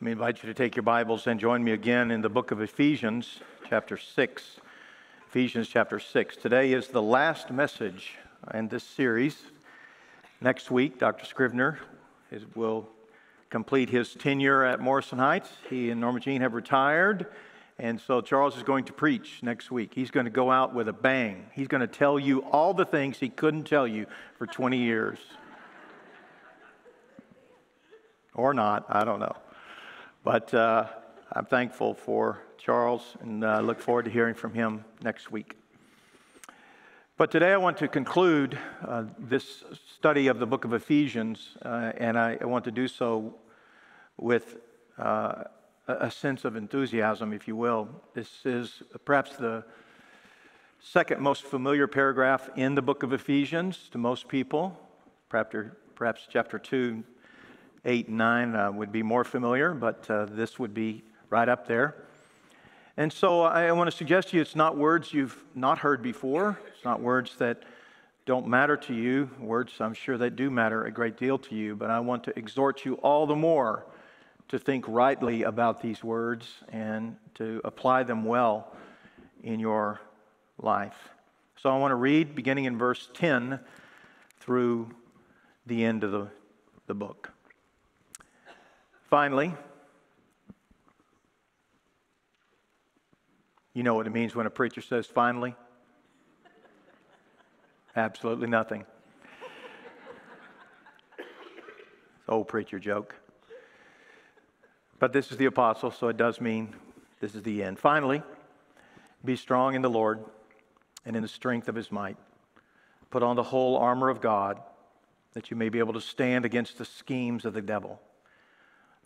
Let me invite you to take your Bibles and join me again in the book of Ephesians, chapter 6. Ephesians, chapter 6. Today is the last message in this series. Next week, Dr. Scrivener is, will complete his tenure at Morrison Heights. He and Norma Jean have retired, and so Charles is going to preach next week. He's going to go out with a bang. He's going to tell you all the things he couldn't tell you for 20 years. or not, I don't know. But uh, I'm thankful for Charles and uh, look forward to hearing from him next week. But today I want to conclude uh, this study of the book of Ephesians, uh, and I, I, want to do so with uh, a sense of enthusiasm, if you will. This is perhaps the second most familiar paragraph in the book of Ephesians to most people. Perhaps, perhaps chapter 2 8 and 9 uh, would be more familiar, but uh, this would be right up there. And so I want to suggest to you it's not words you've not heard before. It's not words that don't matter to you, words I'm sure that do matter a great deal to you, but I want to exhort you all the more to think rightly about these words and to apply them well in your life. So I want to read beginning in verse 10 through the end of the, the book. Finally, you know what it means when a preacher says finally? Absolutely nothing. It's an old preacher joke. But this is the apostle, so it does mean this is the end. Finally, be strong in the Lord and in the strength of his might. Put on the whole armor of God that you may be able to stand against the schemes of the devil.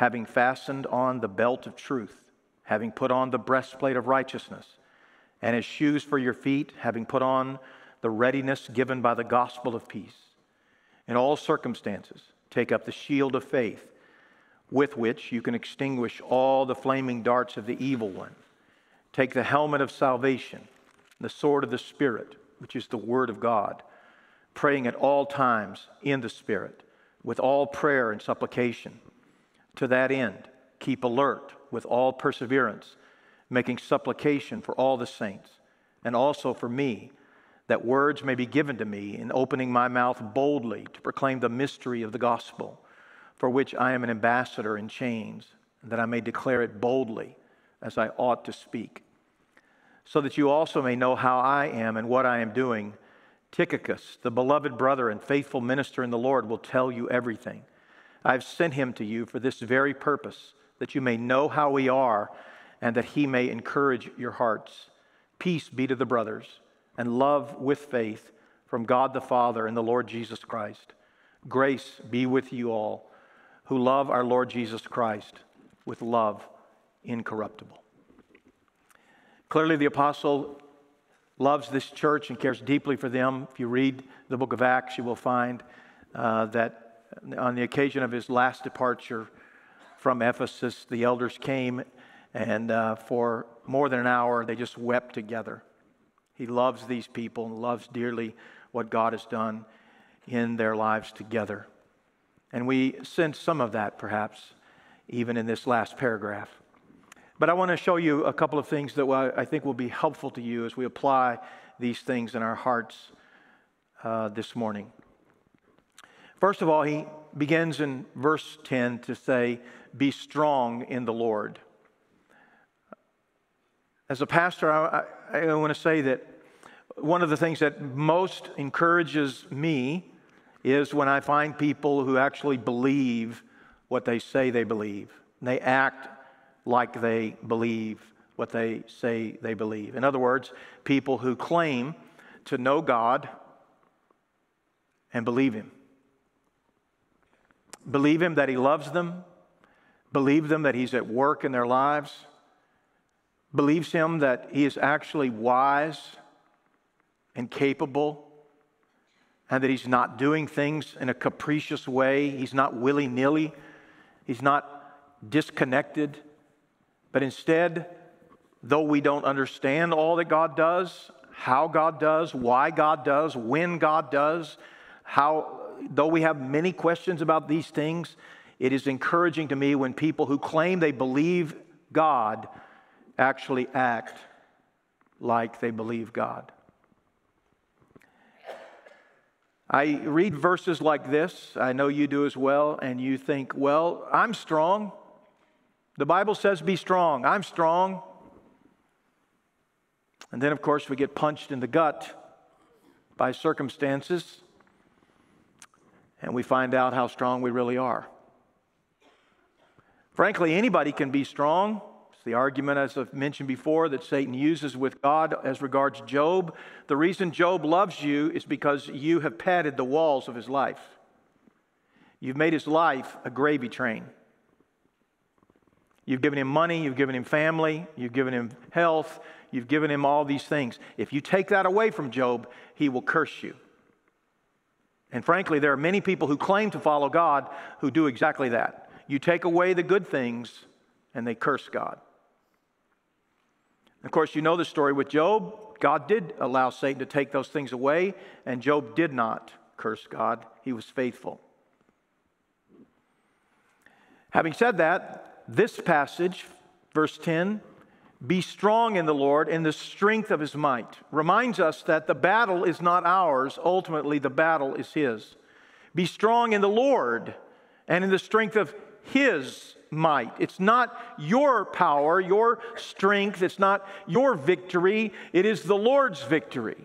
having fastened on the belt of truth, having put on the breastplate of righteousness, and as shoes for your feet, having put on the readiness given by the gospel of peace. In all circumstances, take up the shield of faith, with which you can extinguish all the flaming darts of the evil one. Take the helmet of salvation, the sword of the Spirit, which is the word of God, praying at all times in the Spirit, with all prayer and supplication to that end, keep alert with all perseverance, making supplication for all the saints, and also for me, that words may be given to me in opening my mouth boldly to proclaim the mystery of the gospel, for which I am an ambassador in chains, that I may declare it boldly as I ought to speak. So that you also may know how I am and what I am doing. Tychicus, the beloved brother and faithful minister in the Lord, will tell you everything. I've sent him to you for this very purpose, that you may know how we are and that he may encourage your hearts. Peace be to the brothers, and love with faith from God the Father and the Lord Jesus Christ. Grace be with you all who love our Lord Jesus Christ with love incorruptible. Clearly, the apostle loves this church and cares deeply for them. If you read the book of Acts, you will find uh, that on the occasion of his last departure from Ephesus, the elders came and uh, for more than an hour they just wept together. He loves these people and loves dearly what God has done in their lives together. And we sense some of that perhaps even in this last paragraph. But I want to show you a couple of things that I think will be helpful to you as we apply these things in our hearts uh, this morning. First of all, he begins in verse 10 to say, Be strong in the Lord. As a pastor, I, I, I want to say that one of the things that most encourages me is when I find people who actually believe what they say they believe. They act like they believe what they say they believe. In other words, people who claim to know God and believe Him believe Him that He loves them, believe them that He's at work in their lives, believes Him that He is actually wise and capable, and that He's not doing things in a capricious way, He's not willy nilly, He's not disconnected, but instead, though we don't understand all that God does, how God does, why God does, when God does, how, though we have many questions about these things, it is encouraging to me when people who claim they believe God actually act like they believe God. I read verses like this, I know you do as well, and you think, well, I'm strong. The Bible says, be strong. I'm strong. And then, of course, we get punched in the gut by circumstances, and we find out how strong we really are. Frankly, anybody can be strong. It's the argument, as I've mentioned before, that Satan uses with God as regards Job. The reason Job loves you is because you have padded the walls of his life. You've made his life a gravy train. You've given him money, you've given him family, you've given him health, you've given him all these things. If you take that away from Job, he will curse you. And frankly, there are many people who claim to follow God who do exactly that. You take away the good things, and they curse God. Of course, you know the story with Job. God did allow Satan to take those things away, and Job did not curse God. He was faithful. Having said that, this passage, verse 10, be strong in the Lord in the strength of his might. Reminds us that the battle is not ours, ultimately, the battle is his. Be strong in the Lord and in the strength of his might. It's not your power, your strength, it's not your victory, it is the Lord's victory.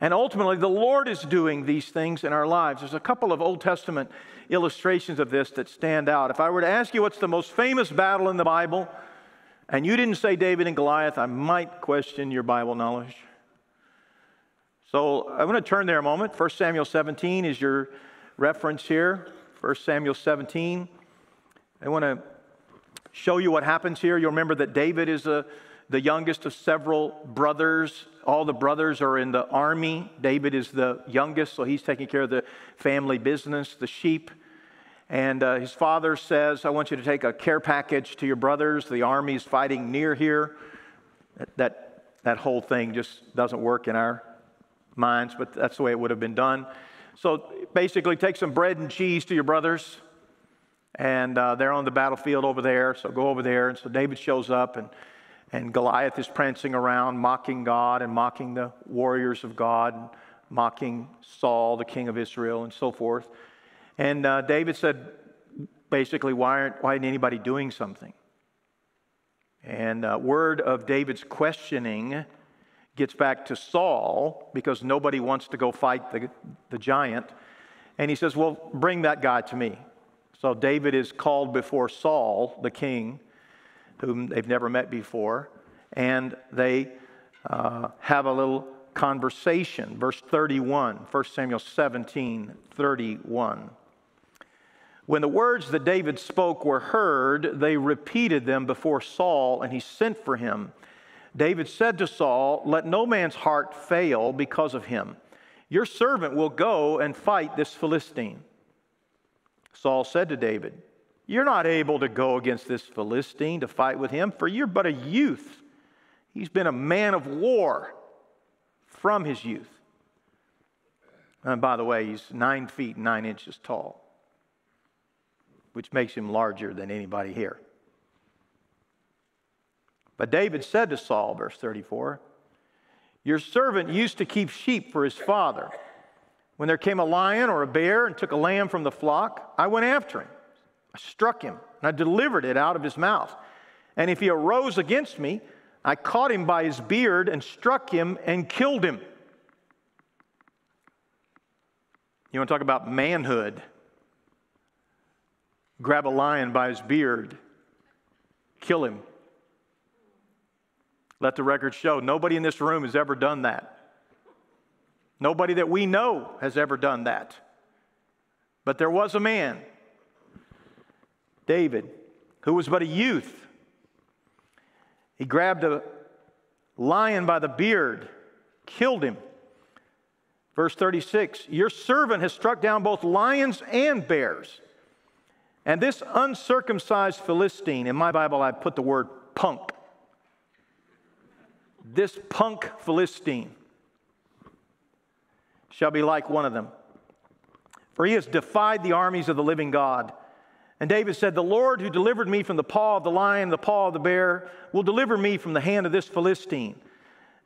And ultimately, the Lord is doing these things in our lives. There's a couple of Old Testament illustrations of this that stand out. If I were to ask you what's the most famous battle in the Bible, and you didn't say David and Goliath, I might question your Bible knowledge. So I'm going to turn there a moment. 1 Samuel 17 is your reference here. 1 Samuel 17. I want to show you what happens here. You'll remember that David is a, the youngest of several brothers. All the brothers are in the army. David is the youngest, so he's taking care of the family business, the sheep. And uh, his father says, I want you to take a care package to your brothers. The army's fighting near here. That, that, whole thing just doesn't work in our minds, but that's the way it would have been done. So basically, take some bread and cheese to your brothers. And uh, they're on the battlefield over there. So go over there. And so David shows up, and, and Goliath is prancing around, mocking God and mocking the warriors of God, mocking Saul, the king of Israel, and so forth. And uh, David said, basically, why, aren't, why isn't anybody doing something? And uh, word of David's questioning gets back to Saul because nobody wants to go fight the, the giant. And he says, Well, bring that guy to me. So David is called before Saul, the king, whom they've never met before, and they uh, have a little conversation. Verse 31, 1 Samuel 17, 31. When the words that David spoke were heard, they repeated them before Saul, and he sent for him. David said to Saul, Let no man's heart fail because of him. Your servant will go and fight this Philistine. Saul said to David, You're not able to go against this Philistine to fight with him, for you're but a youth. He's been a man of war from his youth. And by the way, he's nine feet nine inches tall which makes him larger than anybody here. But David said to Saul, verse 34, Your servant used to keep sheep for his father. When there came a lion or a bear and took a lamb from the flock, I went after him. I struck him and I delivered it out of his mouth. And if he arose against me, I caught him by his beard and struck him and killed him. You want to talk about manhood? Grab a lion by his beard, kill him. Let the record show nobody in this room has ever done that. Nobody that we know has ever done that. But there was a man, David, who was but a youth. He grabbed a lion by the beard, killed him. Verse 36 Your servant has struck down both lions and bears. And this uncircumcised Philistine, in my Bible, I put the word punk. This punk Philistine shall be like one of them. For he has defied the armies of the living God. And David said, The Lord who delivered me from the paw of the lion, the paw of the bear, will deliver me from the hand of this Philistine.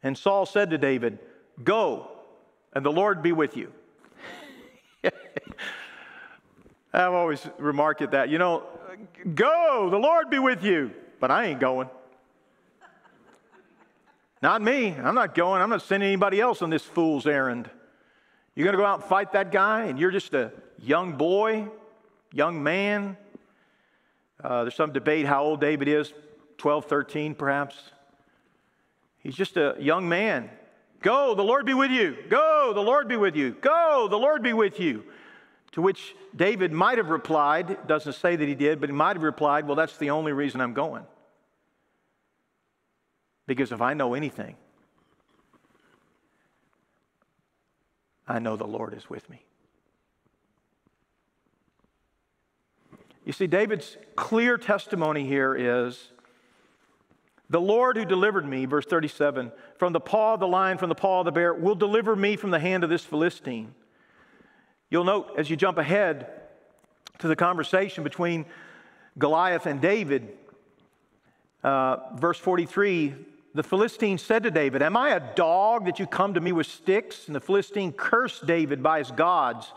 And Saul said to David, Go, and the Lord be with you. I've always remarked at that. You know, go, the Lord be with you. But I ain't going. Not me. I'm not going. I'm not sending anybody else on this fool's errand. You're going to go out and fight that guy, and you're just a young boy, young man. Uh, there's some debate how old David is 12, 13, perhaps. He's just a young man. Go, the Lord be with you. Go, the Lord be with you. Go, the Lord be with you. To which David might have replied, doesn't say that he did, but he might have replied, Well, that's the only reason I'm going. Because if I know anything, I know the Lord is with me. You see, David's clear testimony here is the Lord who delivered me, verse 37, from the paw of the lion, from the paw of the bear, will deliver me from the hand of this Philistine. You'll note as you jump ahead to the conversation between Goliath and David, uh, verse 43 the Philistine said to David, Am I a dog that you come to me with sticks? And the Philistine cursed David by his gods.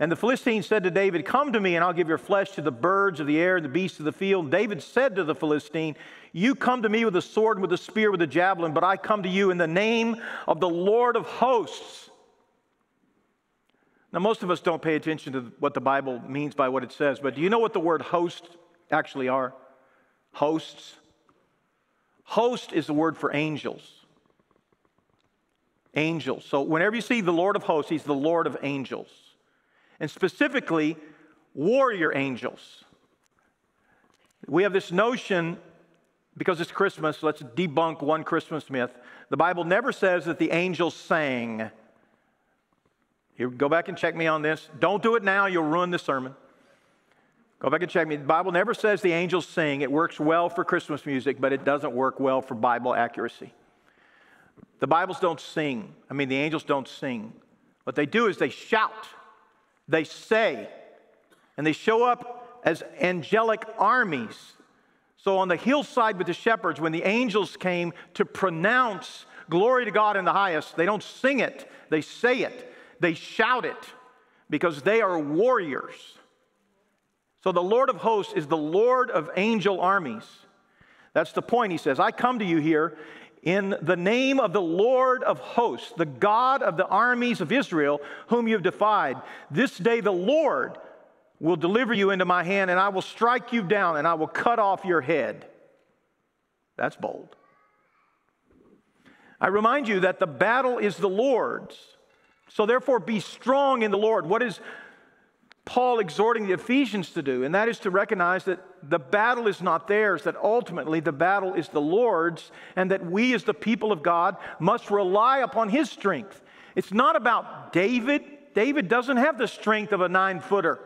And the Philistine said to David, Come to me, and I'll give your flesh to the birds of the air and the beasts of the field. And David said to the Philistine, You come to me with a sword, with a spear, with a javelin, but I come to you in the name of the Lord of hosts now, most of us don't pay attention to what the Bible means by what it says, but do you know what the word host actually are? Hosts. Host is the word for angels. Angels. So, whenever you see the Lord of hosts, he's the Lord of angels. And specifically, warrior angels. We have this notion, because it's Christmas, let's debunk one Christmas myth. The Bible never says that the angels sang. Go back and check me on this. Don't do it now, you'll ruin the sermon. Go back and check me. The Bible never says the angels sing. It works well for Christmas music, but it doesn't work well for Bible accuracy. The Bibles don't sing. I mean, the angels don't sing. What they do is they shout, they say, and they show up as angelic armies. So on the hillside with the shepherds, when the angels came to pronounce glory to God in the highest, they don't sing it, they say it. They shout it because they are warriors. So the Lord of hosts is the Lord of angel armies. That's the point. He says, I come to you here in the name of the Lord of hosts, the God of the armies of Israel, whom you have defied. This day the Lord will deliver you into my hand, and I will strike you down, and I will cut off your head. That's bold. I remind you that the battle is the Lord's. So, therefore, be strong in the Lord. What is Paul exhorting the Ephesians to do? And that is to recognize that the battle is not theirs, that ultimately the battle is the Lord's, and that we, as the people of God, must rely upon His strength. It's not about David. David doesn't have the strength of a nine footer,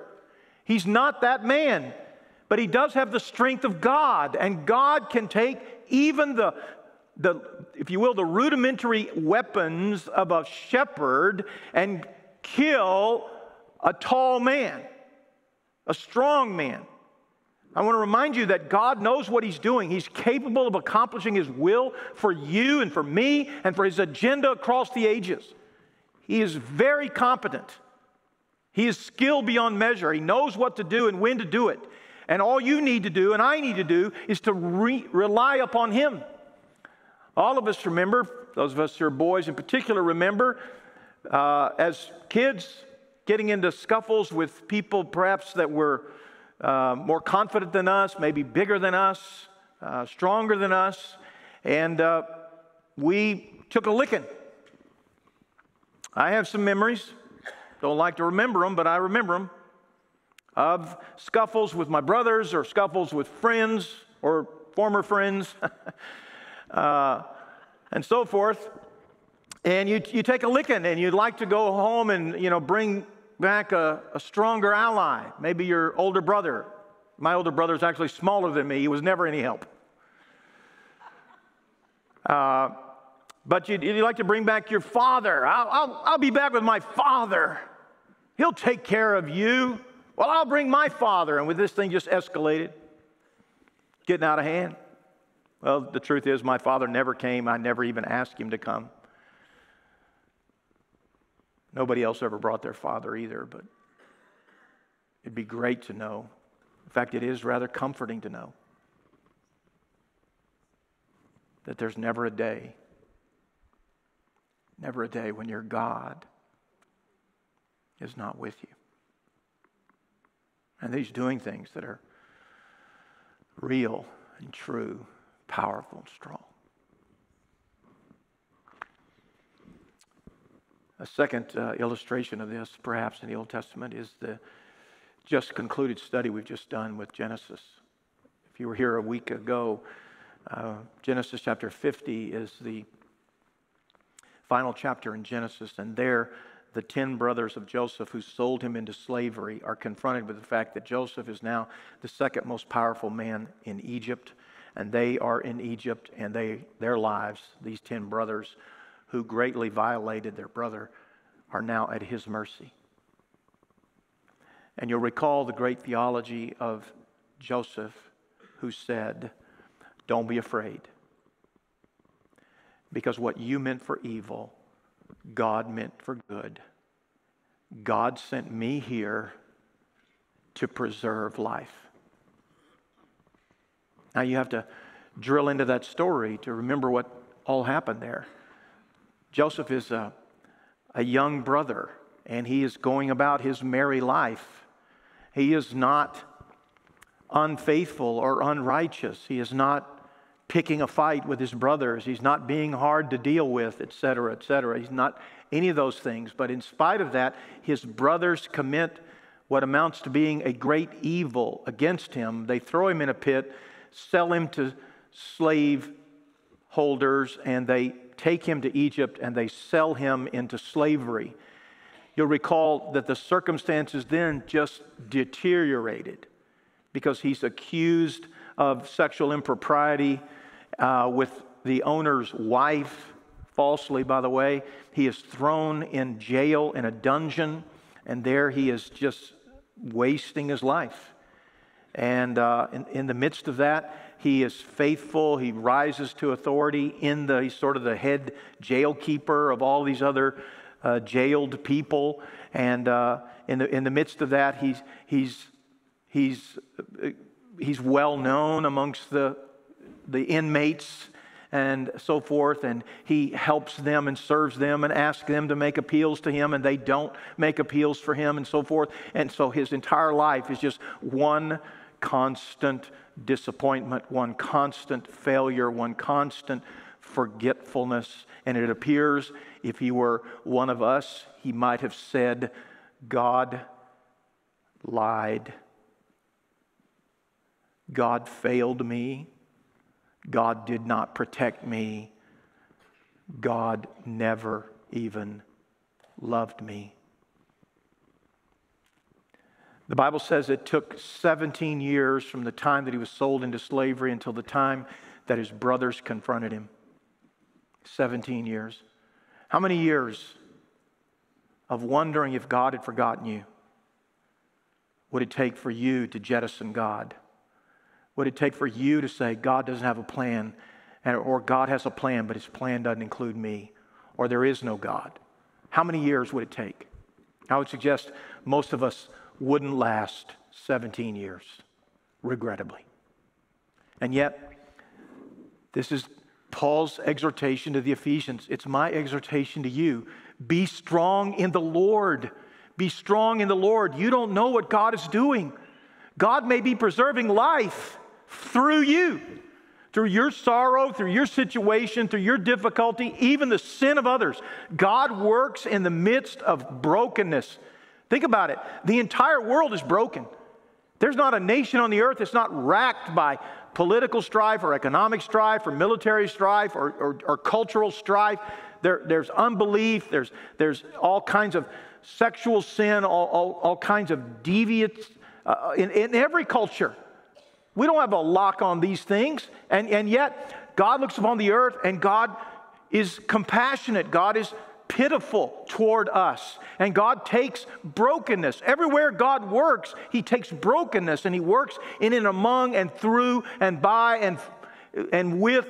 he's not that man. But he does have the strength of God, and God can take even the, the, if you will, the rudimentary weapons of a shepherd and kill a tall man, a strong man. I want to remind you that God knows what He's doing. He's capable of accomplishing His will for you and for me and for His agenda across the ages. He is very competent. He is skilled beyond measure. He knows what to do and when to do it. And all you need to do and I need to do is to re- rely upon Him. All of us remember, those of us who are boys in particular, remember uh, as kids getting into scuffles with people perhaps that were uh, more confident than us, maybe bigger than us, uh, stronger than us, and uh, we took a licking. I have some memories. Don't like to remember them, but I remember them. of scuffles with my brothers or scuffles with friends or former friends uh, and so forth. And you, you take a licking and you'd like to go home and, you know, bring back a, a stronger ally, maybe your older brother. My older brother is actually smaller than me. He was never any help. Uh, but you'd, you'd, like to bring back your father. I'll, I'll, I'll be back with my father. He'll take care of you. Well, I'll bring my father. And with this thing just escalated, getting out of hand. Well, the truth is, my father never came. I never even asked him to come. Nobody else ever brought their father either, but it'd be great to know. In fact, it is rather comforting to know that there's never a day, never a day when your God is not with you. And He's doing things that are real and true, powerful and strong. A second uh, illustration of this, perhaps in the Old Testament, is the just concluded study we've just done with Genesis. If you were here a week ago, uh, Genesis chapter 50 is the final chapter in Genesis, and there the 10 brothers of Joseph who sold him into slavery are confronted with the fact that Joseph is now the second most powerful man in Egypt, and they are in Egypt, and they, their lives, these 10 brothers, who greatly violated their brother are now at his mercy. And you'll recall the great theology of Joseph, who said, Don't be afraid. Because what you meant for evil, God meant for good. God sent me here to preserve life. Now you have to drill into that story to remember what all happened there. Joseph is a, a young brother, and he is going about his merry life. He is not unfaithful or unrighteous. He is not picking a fight with his brothers. He's not being hard to deal with, etc., etc. He's not any of those things. But in spite of that, his brothers commit what amounts to being a great evil against him. They throw him in a pit, sell him to slave holders, and they take him to Egypt and they sell him into slavery. You'll recall that the circumstances then just deteriorated because he's accused of sexual impropriety uh, with the owner's wife, falsely, by the way. He is thrown in jail in a dungeon, and there he is just wasting his life. And uh, in, in the midst of that, he is faithful. He rises to authority in the, he's sort of the head jail keeper of all these other uh, jailed people. And uh, in, the, in the midst of that, he's, he's, he's, he's well known amongst the, the inmates and so forth. And he helps them and serves them and asks them to make appeals to him, and they don't make appeals for him and so forth. And so his entire life is just one constant disappointment, one constant failure, one constant forgetfulness. And it appears if he were one of us, he might have said, God lied. God failed me. God did not protect me. God never even loved me. The Bible says it took 17 years from the time that he was sold into slavery until the time that his brothers confronted him. 17 years. How many years of wondering if God had forgotten you would it take for you to jettison God? Would it take for you to say, God doesn't have a plan, or God has a plan, but his plan doesn't include me, or there is no God? How many years would it take? I would suggest most of us wouldn't last 17 years, regrettably. And yet, this is Paul's exhortation to the Ephesians. It's my exhortation to you. Be strong in the Lord. Be strong in the Lord. You don't know what God is doing. God may be preserving life through you, through your sorrow, through your situation, through your difficulty, even the sin of others. God works in the midst of brokenness Think about it. The entire world is broken. There's not a nation on the earth that's not racked by political strife or economic strife or military strife or, or, or cultural strife. There, there's unbelief, there's, there's all kinds of sexual sin, all, all, all kinds of deviance uh, in, in every culture. We don't have a lock on these things, and, and yet God looks upon the earth and God is compassionate. God is pitiful toward us. And God takes brokenness. Everywhere God works, He takes brokenness and He works in and among and through and by and, and with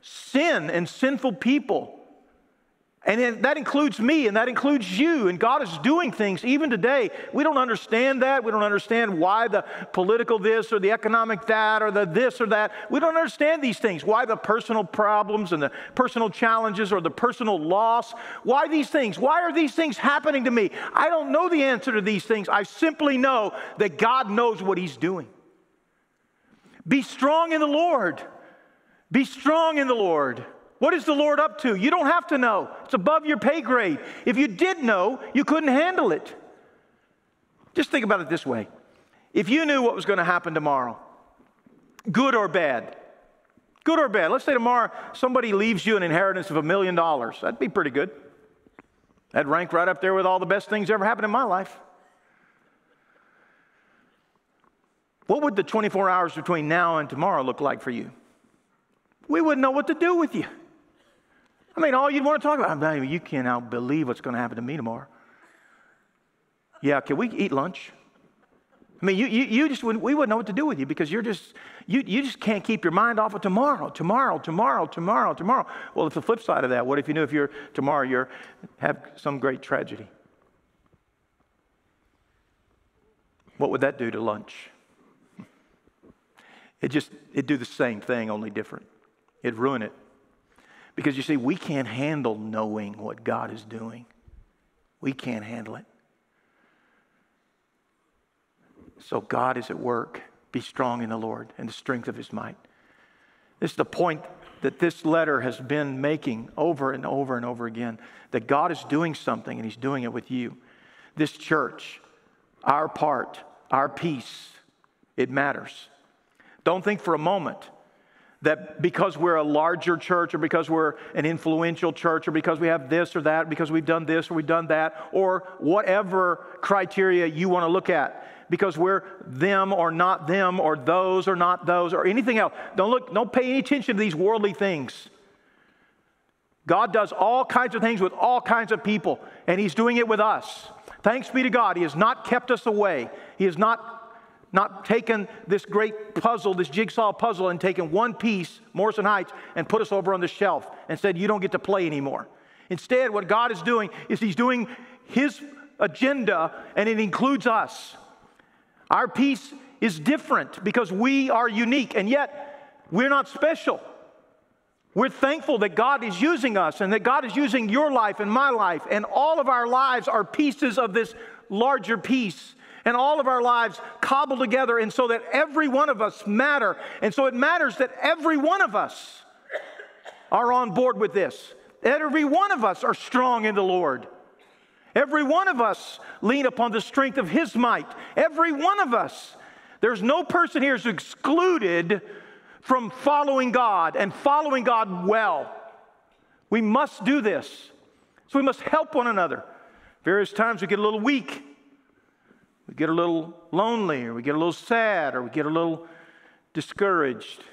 sin and sinful people. And that includes me and that includes you. And God is doing things even today. We don't understand that. We don't understand why the political this or the economic that or the this or that. We don't understand these things. Why the personal problems and the personal challenges or the personal loss. Why these things? Why are these things happening to me? I don't know the answer to these things. I simply know that God knows what He's doing. Be strong in the Lord. Be strong in the Lord. What is the Lord up to? You don't have to know. It's above your pay grade. If you did know, you couldn't handle it. Just think about it this way if you knew what was going to happen tomorrow, good or bad, good or bad, let's say tomorrow somebody leaves you an inheritance of a million dollars, that'd be pretty good. That'd rank right up there with all the best things ever happened in my life. What would the 24 hours between now and tomorrow look like for you? We wouldn't know what to do with you. I mean, all you'd want to talk about, I mean, you can't believe what's going to happen to me tomorrow. Yeah, can we eat lunch? I mean, you, you, you just wouldn't, we wouldn't know what to do with you because you're just, you, you just can't keep your mind off of tomorrow, tomorrow, tomorrow, tomorrow, tomorrow. Well, it's the flip side of that. What if you knew if you're tomorrow you're have some great tragedy? What would that do to lunch? It just, it'd do the same thing, only different. It'd ruin it. Because you see, we can't handle knowing what God is doing. We can't handle it. So God is at work. Be strong in the Lord and the strength of his might. This is the point that this letter has been making over and over and over again that God is doing something and he's doing it with you. This church, our part, our piece, it matters. Don't think for a moment that because we're a larger church or because we're an influential church or because we have this or that, because we've done this or we've done that, or whatever criteria you want to look at, because we're them or not them or those or not those or anything else. Don't look, don't pay any attention to these worldly things. God does all kinds of things with all kinds of people, and He's doing it with us. Thanks be to God. He has not kept us away. He has not not taken this great puzzle, this jigsaw puzzle, and taken one piece, Morrison Heights, and put us over on the shelf and said, You don't get to play anymore. Instead, what God is doing is He's doing His agenda, and it includes us. Our piece is different because we are unique, and yet we're not special. We're thankful that God is using us and that God is using your life and my life, and all of our lives are pieces of this larger piece and all of our lives cobbled together, and so that every one of us matter. And so it matters that every one of us are on board with this. Every one of us are strong in the Lord. Every one of us lean upon the strength of His might. Every one of us. There's no person here who's excluded from following God and following God well. We must do this. So we must help one another. Various times we get a little weak. We get a little lonely, or we get a little sad, or we get a little discouraged,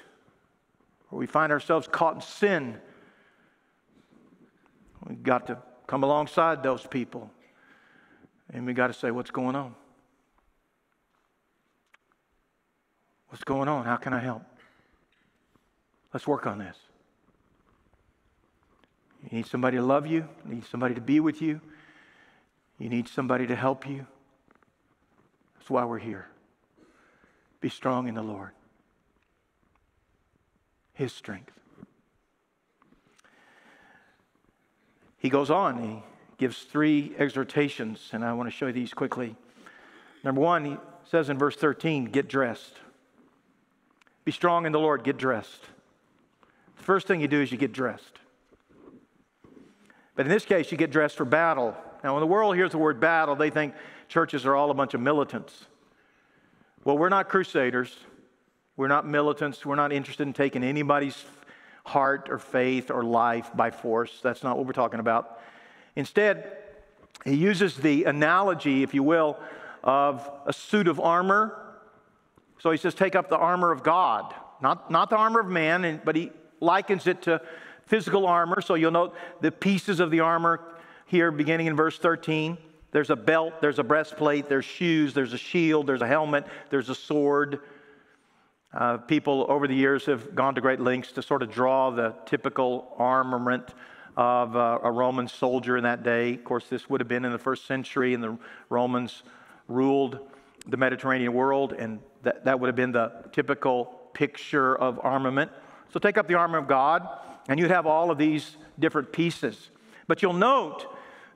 or we find ourselves caught in sin. We've got to come alongside those people and we've got to say, What's going on? What's going on? How can I help? Let's work on this. You need somebody to love you, you need somebody to be with you, you need somebody to help you. That's why we're here. Be strong in the Lord, His strength. He goes on, he gives three exhortations, and I want to show you these quickly. Number one, he says in verse 13, get dressed. Be strong in the Lord, get dressed. The first thing you do is you get dressed. But in this case, you get dressed for battle. Now, when the world hears the word battle, they think churches are all a bunch of militants. Well, we're not crusaders. We're not militants. We're not interested in taking anybody's heart or faith or life by force. That's not what we're talking about. Instead, he uses the analogy, if you will, of a suit of armor. So he says, take up the armor of God, not, not the armor of man, but he likens it to physical armor. So you'll note the pieces of the armor here, beginning in verse 13. There's a belt, there's a breastplate, there's shoes, there's a shield, there's a helmet, there's a sword. Uh, people over the years have gone to great lengths to sort of draw the typical armament of uh, a Roman soldier in that day. Of course, this would have been in the first century, and the Romans ruled the Mediterranean world, and that, that would have been the typical picture of armament. So take up the armor of God, and you'd have all of these different pieces. But you'll note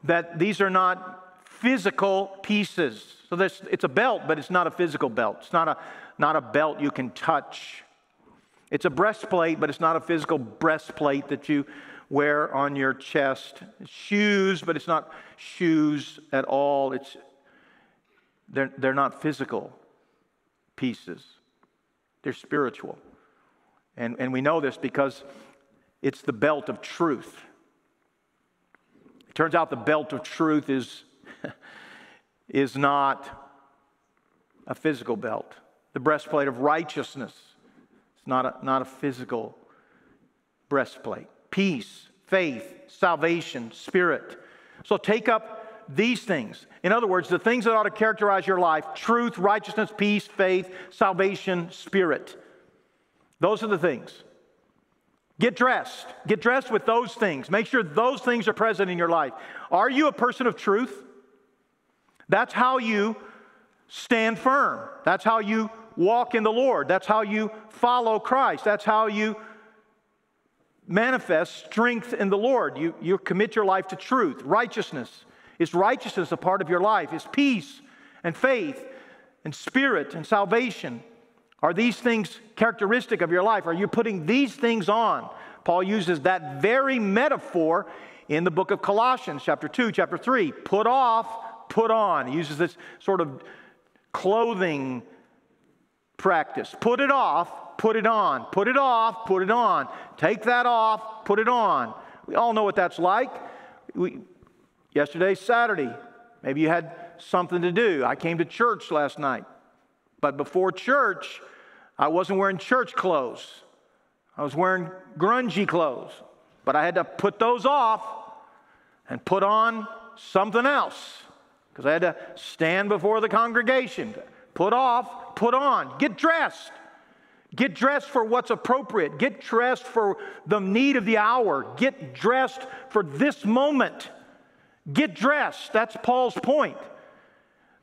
that these are not physical pieces. So this, it's a belt, but it's not a physical belt. It's not a, not a belt you can touch. It's a breastplate, but it's not a physical breastplate that you wear on your chest. Shoes, but it's not shoes at all. It's, they're, they're not physical pieces, they're spiritual. And, and we know this because it's the belt of truth. It turns out the belt of truth is, is not a physical belt. The breastplate of righteousness is not a, not a physical breastplate peace, faith, salvation, spirit. So take up these things. In other words, the things that ought to characterize your life truth, righteousness, peace, faith, salvation, spirit. Those are the things. Get dressed. Get dressed with those things. Make sure those things are present in your life. Are you a person of truth? That's how you stand firm. That's how you walk in the Lord. That's how you follow Christ. That's how you manifest strength in the Lord. You, you commit your life to truth, righteousness. Is righteousness a part of your life? Is peace and faith and spirit and salvation? Are these things characteristic of your life? Are you putting these things on? Paul uses that very metaphor in the book of Colossians, chapter 2, chapter 3. Put off, put on. He uses this sort of clothing practice. Put it off, put it on. Put it off, put it on. Take that off, put it on. We all know what that's like. We, yesterday's Saturday. Maybe you had something to do. I came to church last night. But before church, I wasn't wearing church clothes. I was wearing grungy clothes. But I had to put those off and put on something else because I had to stand before the congregation. Put off, put on, get dressed. Get dressed for what's appropriate. Get dressed for the need of the hour. Get dressed for this moment. Get dressed. That's Paul's point.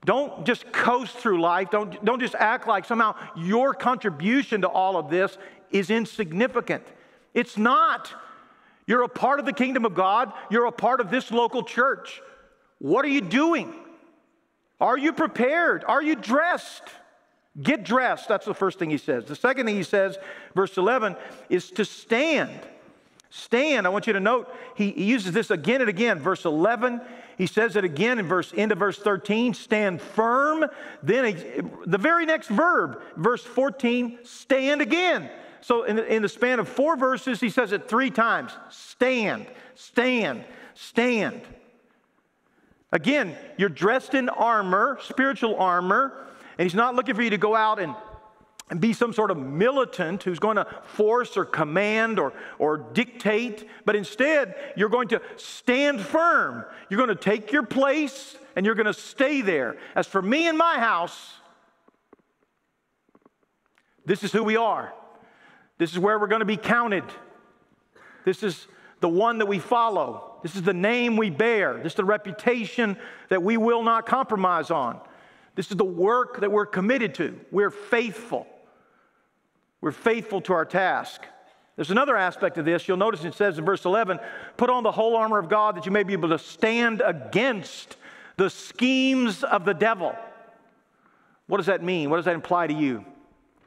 Don't just coast through life. Don't, don't just act like somehow your contribution to all of this is insignificant. It's not. You're a part of the kingdom of God, you're a part of this local church. What are you doing? Are you prepared? Are you dressed? Get dressed. That's the first thing he says. The second thing he says, verse 11, is to stand. Stand. I want you to note he, uses this again and again. Verse 11, he says it again in verse end of verse 13, stand firm. Then he, the very next verb, verse 14, stand again. So in the, in the span of four verses, he says it three times. Stand, stand, stand. Again, you're dressed in armor, spiritual armor. And he's not looking for you to go out and, and be some sort of militant who's going to force or command or, or dictate, but instead, you're going to stand firm. You're going to take your place and you're going to stay there. As for me and my house, this is who we are. This is where we're going to be counted. This is the one that we follow. This is the name we bear. This is the reputation that we will not compromise on. This is the work that we're committed to. We're faithful. We're faithful to our task. There's another aspect of this. You'll notice it says in verse 11, put on the whole armor of God that you may be able to stand against the schemes of the devil. What does that mean? What does that imply to you?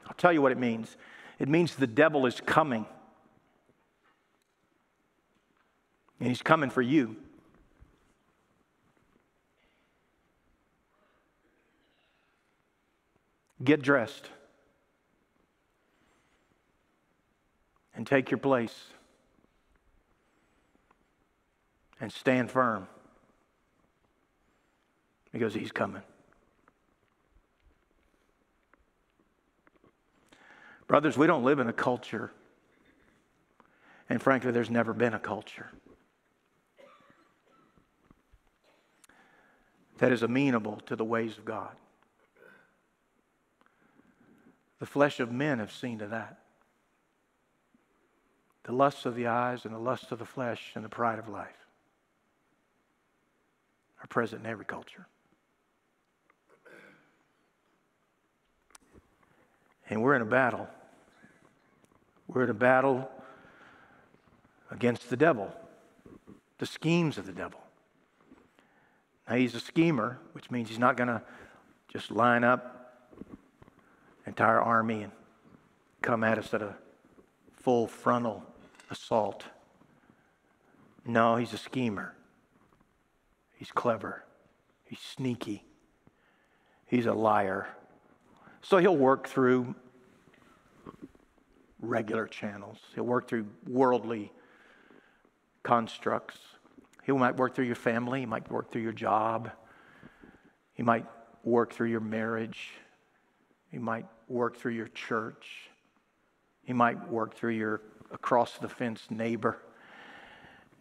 I'll tell you what it means. It means the devil is coming. And he's coming for you. Get dressed. And take your place. And stand firm. Because he's coming. Brothers, we don't live in a culture, and frankly, there's never been a culture that is amenable to the ways of God. The flesh of men have seen to that. The lusts of the eyes and the lusts of the flesh and the pride of life are present in every culture. And we're in a battle. We're in a battle against the devil, the schemes of the devil. Now, he's a schemer, which means he's not going to just line up entire army and come at us at a full frontal assault. No, he's a schemer. He's clever. He's sneaky. He's a liar. So he'll work through regular channels. He'll work through worldly constructs. He might work through your family. He might work through your job. He might work through your marriage. He might work through your church. He might work through your across the fence neighbor.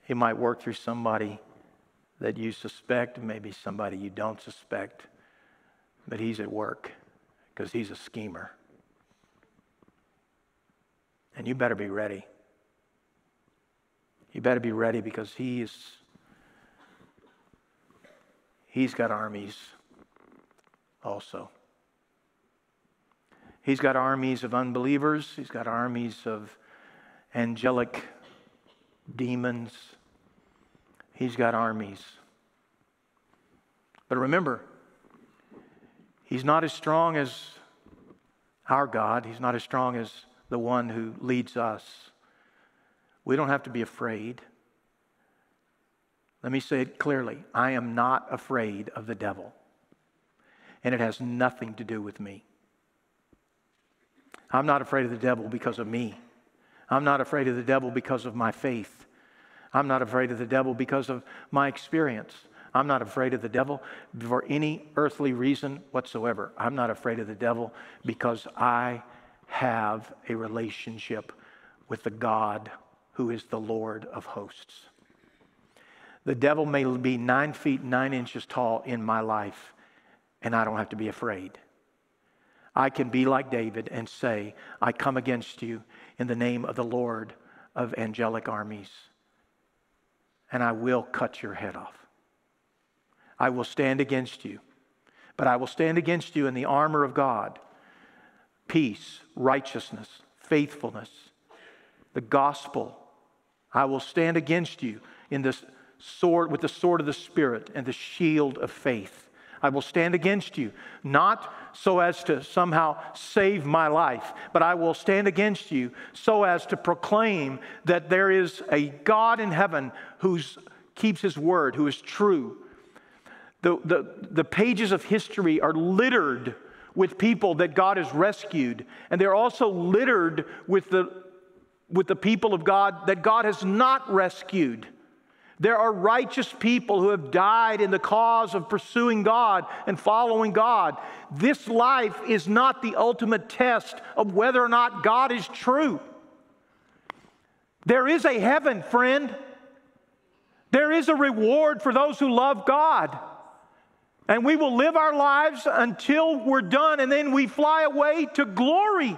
He might work through somebody that you suspect, maybe somebody you don't suspect, but he's at work because he's a schemer. And you better be ready. You better be ready because he is he's got armies also. He's got armies of unbelievers, he's got armies of angelic demons. He's got armies. But remember, he's not as strong as our God. He's not as strong as the one who leads us. We don't have to be afraid. Let me say it clearly I am not afraid of the devil, and it has nothing to do with me. I'm not afraid of the devil because of me. I'm not afraid of the devil because of my faith. I'm not afraid of the devil because of my experience. I'm not afraid of the devil for any earthly reason whatsoever. I'm not afraid of the devil because I have a relationship with the God who is the Lord of hosts. The devil may be nine feet, nine inches tall in my life, and I don't have to be afraid. I can be like David and say, I come against you in the name of the Lord of angelic armies, and I will cut your head off. I will stand against you, but I will stand against you in the armor of God peace, righteousness, faithfulness, the gospel. I will stand against you in this sword with the sword of the spirit and the shield of faith. I will stand against you, not so as to somehow save my life, but I will stand against you so as to proclaim that there is a God in heaven who keeps his word, who is true. The, the, the pages of history are littered with people that God has rescued, and they're also littered with the, with the people of God that God has not rescued. There are righteous people who have died in the cause of pursuing God and following God. This life is not the ultimate test of whether or not God is true. There is a heaven, friend. There is a reward for those who love God. And we will live our lives until we're done, and then we fly away to glory.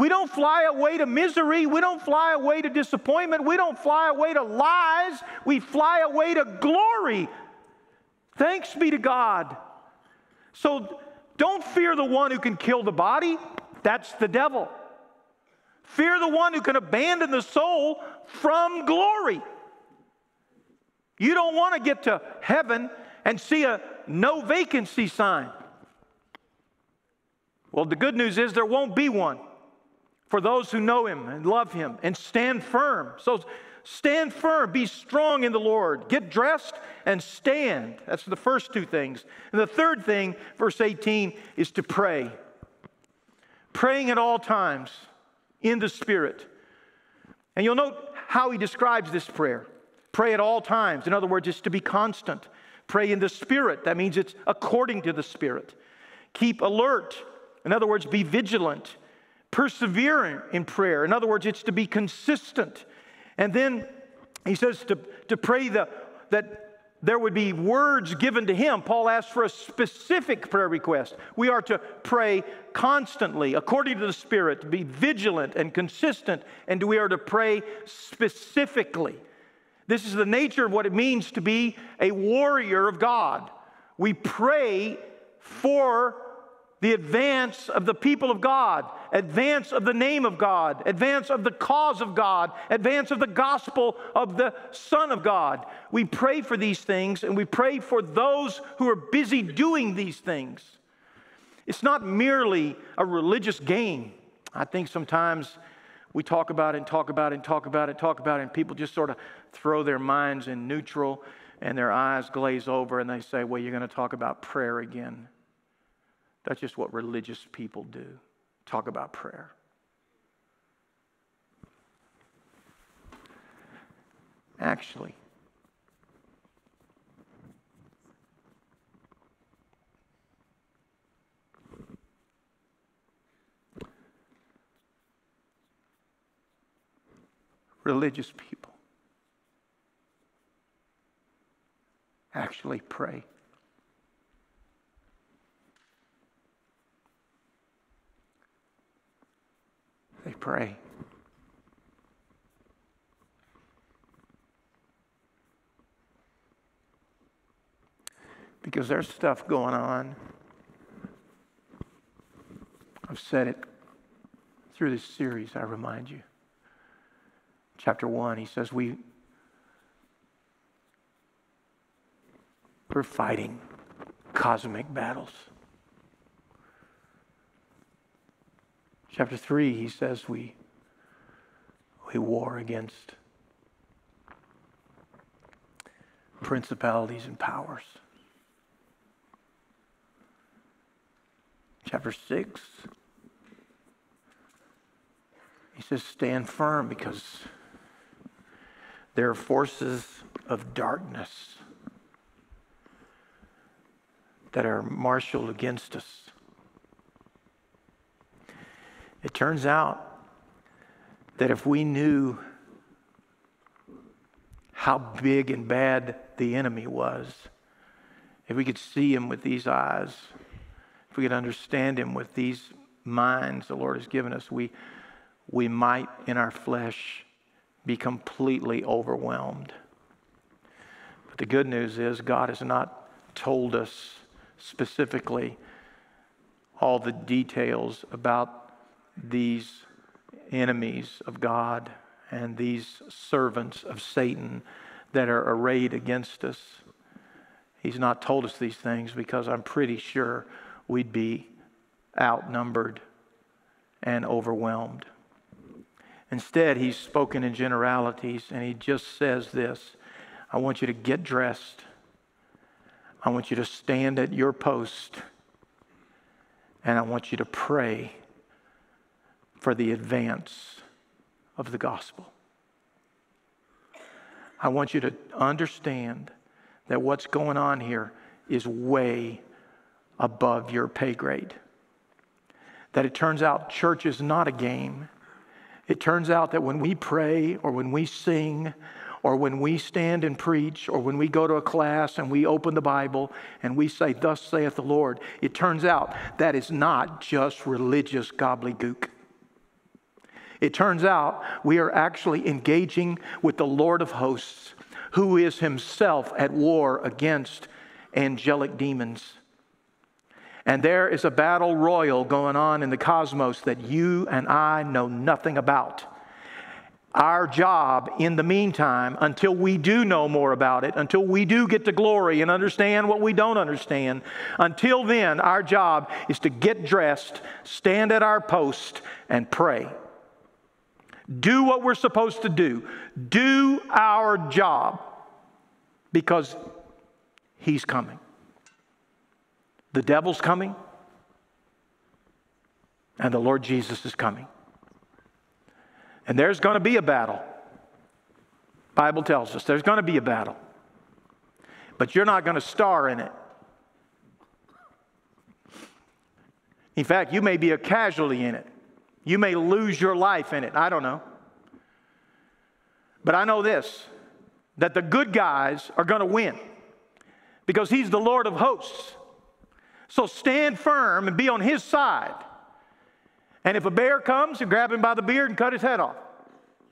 We don't fly away to misery. We don't fly away to disappointment. We don't fly away to lies. We fly away to glory. Thanks be to God. So don't fear the one who can kill the body, that's the devil. Fear the one who can abandon the soul from glory. You don't want to get to heaven and see a no vacancy sign. Well, the good news is there won't be one for those who know him and love him and stand firm. So stand firm, be strong in the Lord, get dressed and stand. That's the first two things. And the third thing, verse 18, is to pray. praying at all times in the Spirit. And you'll note how he describes this prayer pray at all times. In other words, it's to be constant. Pray in the Spirit. That means it's according to the Spirit. Keep alert. In other words, be vigilant. Persevere in prayer. In other words, it's to be consistent. And then he says to, to pray the, that there would be words given to him. Paul asks for a specific prayer request. We are to pray constantly, according to the Spirit, to be vigilant and consistent, and we are to pray specifically. This is the nature of what it means to be a warrior of God. We pray for the advance of the people of God, advance of the name of God, advance of the cause of God, advance of the gospel of the Son of God. We pray for these things and we pray for those who are busy doing these things. It's not merely a religious game. I think sometimes we talk about it and talk about it and talk about it and talk about it, and people just sort of throw their minds in neutral and their eyes glaze over and they say, Well, you're going to talk about prayer again. That's just what religious people do talk about prayer. Actually, religious people actually pray. They pray. Because there's stuff going on. I've said it through this series, I remind you. Chapter 1, he says, We, we're fighting cosmic battles. Chapter 3, he says we, we war against principalities and powers. Chapter 6, he says, Stand firm because there are forces of darkness that are marshaled against us. It turns out that if we knew how big and bad the enemy was, if we could see him with these eyes, if we could understand him with these minds the Lord has given us, we, we might in our flesh be completely overwhelmed. But the good news is, God has not told us specifically all the details about these enemies of God and these servants of Satan that are arrayed against us. He's not told us these things because I'm pretty sure we'd be outnumbered and overwhelmed. Instead, he's spoken in generalities and he just says this I want you to get dressed. I want you to stand at your post. And I want you to pray for the advance of the gospel. I want you to understand that what's going on here is way above your pay grade. That it turns out church is not a game. It turns out that when we pray or when we sing or when we stand and preach or when we go to a class and we open the Bible and we say, Thus saith the Lord, it turns out that is not just religious gobbledygook. It turns out we are actually engaging with the Lord of hosts, who is himself at war against angelic demons. And there is a battle royal going on in the cosmos that you and I know nothing about. Our job in the meantime, until we do know more about it, until we do get to glory and understand what we don't understand, until then, our job is to get dressed, stand at our post, and pray. Do what we're supposed to do. Do our job because he's coming. The devil's coming. And the Lord Jesus is coming. And there's going to be a battle. Bible tells us there's going to be a battle. But you're not going to star in it. In fact, you may be a casualty in it. You may lose your life in it. I don't know. But I know this that the good guys are going to win because he's the Lord of hosts. So stand firm and be on his side. And if a bear comes, you grab him by the beard and cut his head off.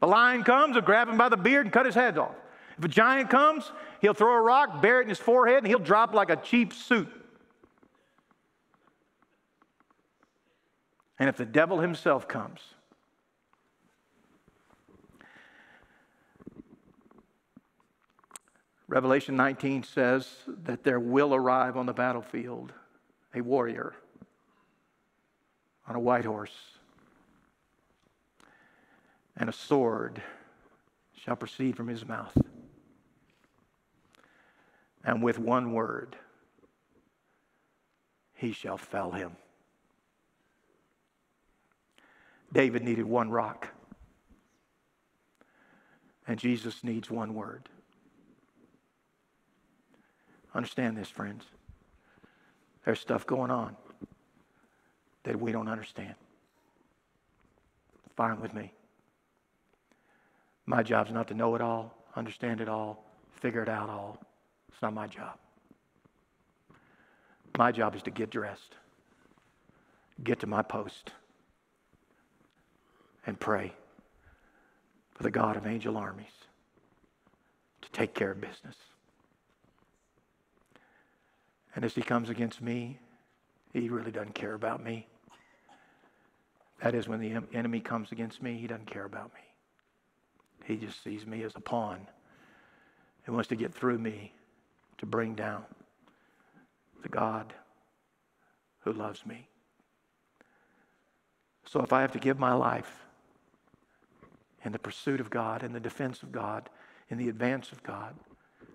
A lion comes, you grab him by the beard and cut his head off. If a giant comes, he'll throw a rock, bury it in his forehead, and he'll drop like a cheap suit. And if the devil himself comes, Revelation 19 says that there will arrive on the battlefield a warrior on a white horse, and a sword shall proceed from his mouth. And with one word, he shall fell him. David needed one rock, and Jesus needs one word. Understand this, friends. There's stuff going on that we don't understand. Fine with me. My job's not to know it all, understand it all, figure it out all. It's not my job. My job is to get dressed, get to my post, and pray for the God of angel armies to take care of business. And as he comes against me, he really doesn't care about me. That is, when the enemy comes against me, he doesn't care about me. He just sees me as a pawn and wants to get through me to bring down the God who loves me. So if I have to give my life in the pursuit of God, in the defense of God, in the advance of God,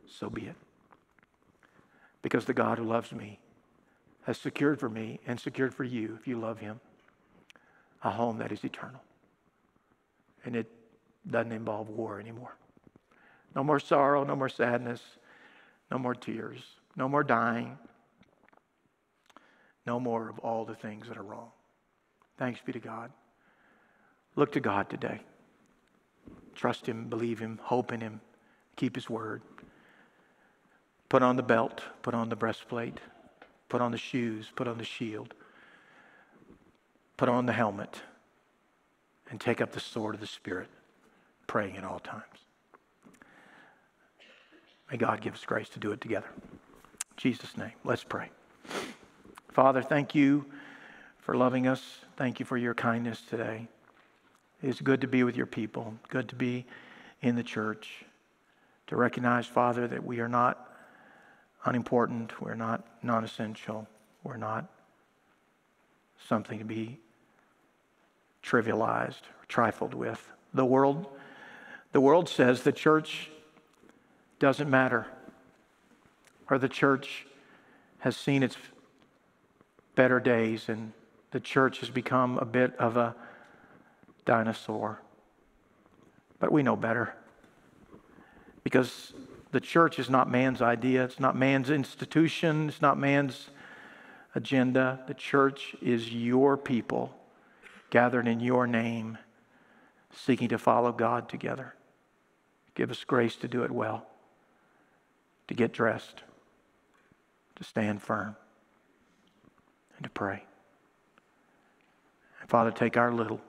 so be it. Because the God who loves me has secured for me and secured for you, if you love Him, a home that is eternal. And it doesn't involve war anymore. No more sorrow, no more sadness, no more tears, no more dying, no more of all the things that are wrong. Thanks be to God. Look to God today. Trust Him, believe Him, hope in Him, keep His word. Put on the belt, put on the breastplate, put on the shoes, put on the shield, put on the helmet, and take up the sword of the Spirit, praying at all times. May God give us grace to do it together. In Jesus' name, let's pray. Father, thank you for loving us. Thank you for your kindness today. It is good to be with your people, good to be in the church, to recognize, Father, that we are not unimportant, we're not non essential, we're not something to be trivialized or trifled with. The world, the world says the church doesn't matter, or the church has seen its better days and the church has become a bit of a dinosaur. But we know better because the church is not man's idea, it's not man's institution, it's not man's agenda. The church is your people gathered in your name, seeking to follow God together. Give us grace to do it well, to get dressed, to stand firm, and to pray. And Father, take our little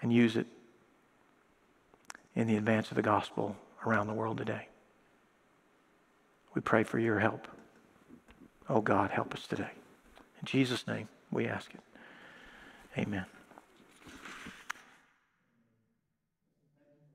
and use it in the advance of the gospel around the world today. We pray for your help. Oh God, help us today. In Jesus' name, we ask it. Amen.